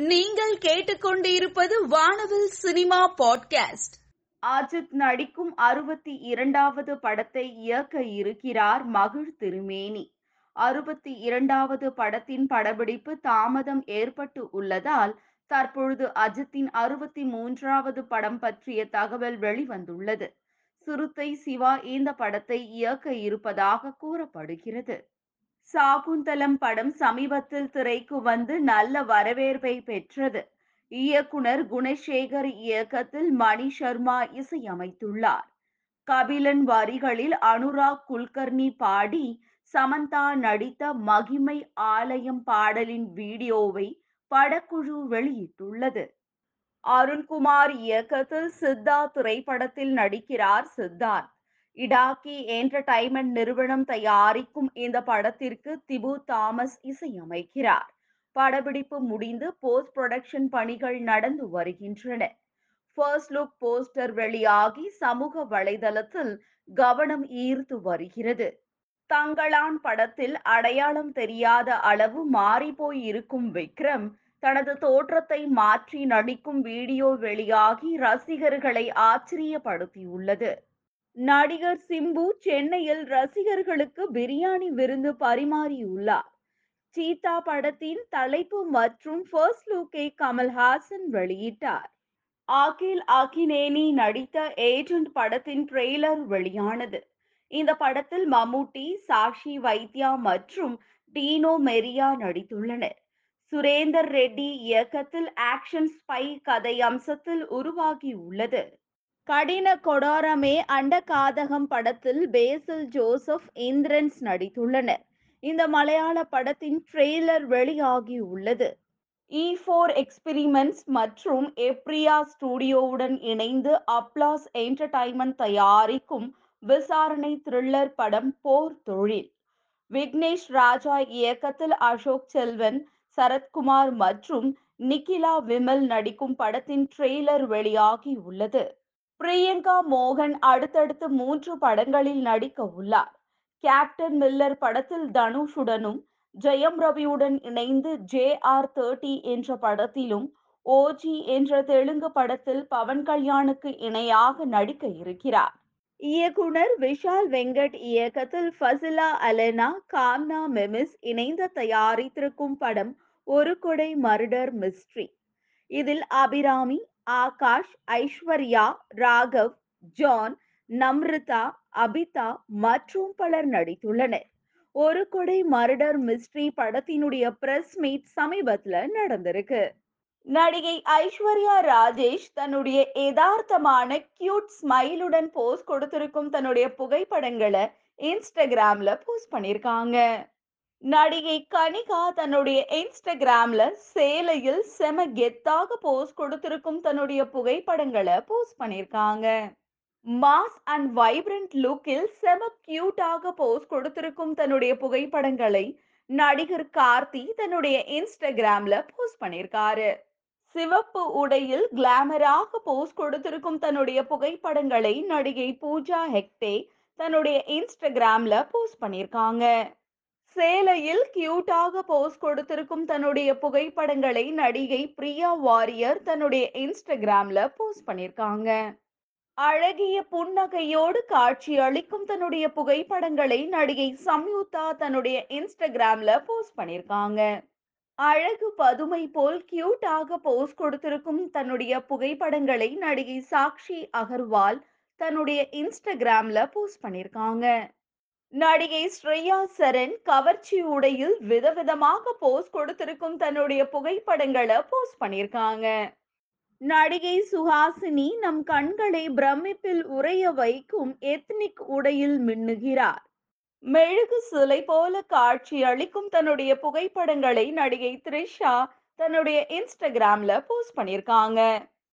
நீங்கள் கேட்டுக்கொண்டிருப்பது வானவில் சினிமா பாட்காஸ்ட். அஜித் நடிக்கும் அறுபத்தி இரண்டாவது படத்தை இயக்க இருக்கிறார் மகிழ் திருமேனி. அறுபத்தி இரண்டாவது படத்தின் படப்பிடிப்பு தாமதம் ஏற்பட்டு உள்ளதால் தற்பொழுது அஜித்தின் அறுபத்தி மூன்றாவது படம் பற்றிய தகவல் வெளிவந்துள்ளது. சிறுத்தை சிவா இந்த படத்தை இயக்க இருப்பதாக கூறப்படுகிறது. சாகுந்தலம் படம் சமீபத்தில் திரைக்கு வந்து நல்ல வரவேற்பை பெற்றது. இயக்குனர் குணசேகர் இயக்கத்தில் மணி சர்மா இசையமைத்துள்ளார். கபிலன் வரிகளில் அனுராக் குல்கர்னி பாடி சமந்தா நடித்த மகிமை ஆலயம் பாடலின் வீடியோவை படக்குழு வெளியிட்டுள்ளது. அருண்குமார் இயக்கத்தில் சித்தா திரைப்படத்தில் நடிக்கிறார் சித்தார்த். இடாக்கி என்டர்டைன்மெண்ட் நிறுவனம் தயாரிக்கும் இந்த படத்திற்கு திபு தாமஸ் இசையமைக்கிறார். படப்பிடிப்பு முடிந்து போஸ்ட் ப்ரொடக்ஷன் பணிகள் நடந்து வருகின்றன. ஃபர்ஸ்ட் லுக் போஸ்டர் வெளியாகி சமூக வலைதளத்தில் கவனம் ஈர்த்து வருகிறது. தங்களான் படத்தில் அடையாளம் தெரியாத அளவு மாறிப்போய் இருக்கும் விக்ரம் தனது தோற்றத்தை மாற்றி நடிக்கும் வீடியோ வெளியாகி ரசிகர்களை ஆச்சரியப்படுத்தியுள்ளது. நடிகர் சிம்பு சென்னையில் ரசிகர்களுக்கு பிரியாணி விருந்து பரிமாறியுள்ளார். சீதா படத்தின் தலைப்பு மற்றும் ஃபர்ஸ்ட் லுக்கை கமல்ஹாசன் வெளியிட்டார். ஆகில் அகினேனி நடித்த ஏஜென்ட் படத்தின் ட்ரெய்லர் வெளியானது. இந்த படத்தில் மம்முட்டி சாக்ஷி வைத்யா மற்றும் டீனோ மெரியா நடித்துள்ளனர். சுரேந்தர் ரெட்டி இயக்கத்தில் ஆக்ஷன் ஸ்பை கதை அம்சத்தில் உருவாகியுள்ளது. கடின கொடாரமே அண்ட காதகம் படத்தில் பேசில் ஜோசப் இந்திரன்ஸ் நடித்துள்ளனர். இந்த மலையாள படத்தின் ட்ரெய்லர் வெளியாகியுள்ளது இ e ஃபோர் எக்ஸ்பிரிமெண்ட்ஸ் மற்றும் எப்ரியா ஸ்டுடியோவுடன் இணைந்து அப்ளாஸ் என்டர்டைன்மெண்ட் தயாரிக்கும் விசாரணை த்ரில்லர் படம் போர் தொழில். விக்னேஷ் ராஜா இயக்கத்தில் அசோக் செல்வன் சரத்குமார் மற்றும் நிக்கிலா விமல் நடிக்கும் படத்தின் ட்ரெய்லர் வெளியாகி உள்ளது. பிரியங்கா மோகன் அடுத்தடுத்து மூன்று படங்களில் நடிக்க உள்ளார். கேப்டன் மில்லர் படத்தில் தனுஷுடனும் ஜெயம் ரவியுடன் இணைந்து ஜே ஆர் தேர்ட்டி என்ற படத்திலும் ஓஜி என்ற தெலுங்கு படத்தில் பவன் கல்யாணுக்கு இணையாக நடிக்க இருக்கிறார். இயக்குனர் விஷால் வெங்கட் இயக்கத்தில் ஃபசிலா அலெனா காம்னா மெமிஸ் இணைந்து தயாரித்திருக்கும் படம் ஒரு கொடை மர்டர் மிஸ்ட்ரி. இதில் அபிராமி ஆகாஷ் ஐஸ்வர்யா ராகவ் ஜான் நம்ரிதா அபிதா மற்றும் பலர் நடித்துள்ளனர். ஒரு கொடை மர்டர் மிஸ்ட்ரி படத்தினுடைய பிரஸ் மீட் சமீபத்துல நடந்திருக்கு. நடிகை ஐஸ்வர்யா ராஜேஷ் தன்னுடைய யதார்த்தமான கியூட் ஸ்மைலுடன் போஸ்ட் கொடுத்திருக்கும் தன்னுடைய புகைப்படங்களை இன்ஸ்டாகிராம்ல போஸ்ட் பண்ணிருக்காங்க நடிகை கனிகா தன்னுடைய இன்ஸ்டாகிராம்ல சேலையில் செம கெத்தாக போஸ்ட் கொடுத்திருக்கும் தன்னுடைய புகைப்படங்களை போஸ்ட் பண்ணிருக்காங்க மாஸ் அண்ட் வைப்ரண்ட் லுக்கில் செம கியூட்டாக போஸ்ட் கொடுத்திருக்கும் தன்னுடைய புகைப்படங்களை நடிகர் கார்த்தி தன்னுடைய இன்ஸ்டாகிராம்ல போஸ்ட் பண்ணிருக்காரு சிவப்பு உடையில் கிளாமராக போஸ்ட் கொடுத்திருக்கும் தன்னுடைய புகைப்படங்களை நடிகை பூஜா ஹெக்டே தன்னுடைய இன்ஸ்டாகிராம்ல போஸ்ட் பண்ணியிருக்காங்க. சேலையில் கியூட்டாக போஸ் கொடுத்திருக்கும் தன்னுடைய புகைப்படங்களை நடிகை பிரியா வாரியர் தன்னுடைய இன்ஸ்டாகிராம்ல போஸ்ட் பண்ணிருக்காங்க அழகிய புன்னகையோடு காட்சி அளிக்கும் தன்னுடைய புகைப்படங்களை நடிகை சம்யுக்தா தன்னுடைய இன்ஸ்டாகிராம்ல போஸ்ட் பண்ணிருக்காங்க அழகு பதுமை போல் கியூட்டாக போஸ் கொடுத்திருக்கும் தன்னுடைய புகைப்படங்களை நடிகை சாக்ஷி அகர்வால் தன்னுடைய இன்ஸ்டாகிராம்ல போஸ்ட் பண்ணிருக்காங்க நடிகை ஸ்ரேயா சரண் கவர்ச்சி உடையில் விதவிதமாக போஸ்ட் கொடுத்திருக்கும் தன்னுடைய புகைப்படங்களை போஸ்ட் பண்ணியிருக்காங்க. நடிகை சுஹாசினி நம் கண்களை பிரமிப்பில் உறைய வைக்கும் எத்னிக் உடையில் மின்னுகிறார். மெழுகு சிலை போல காட்சி அளிக்கும் தன்னுடைய புகைப்படங்களை நடிகை த்ரிஷா தன்னுடைய இன்ஸ்டாகிராம்ல போஸ்ட் பண்ணியிருக்காங்க.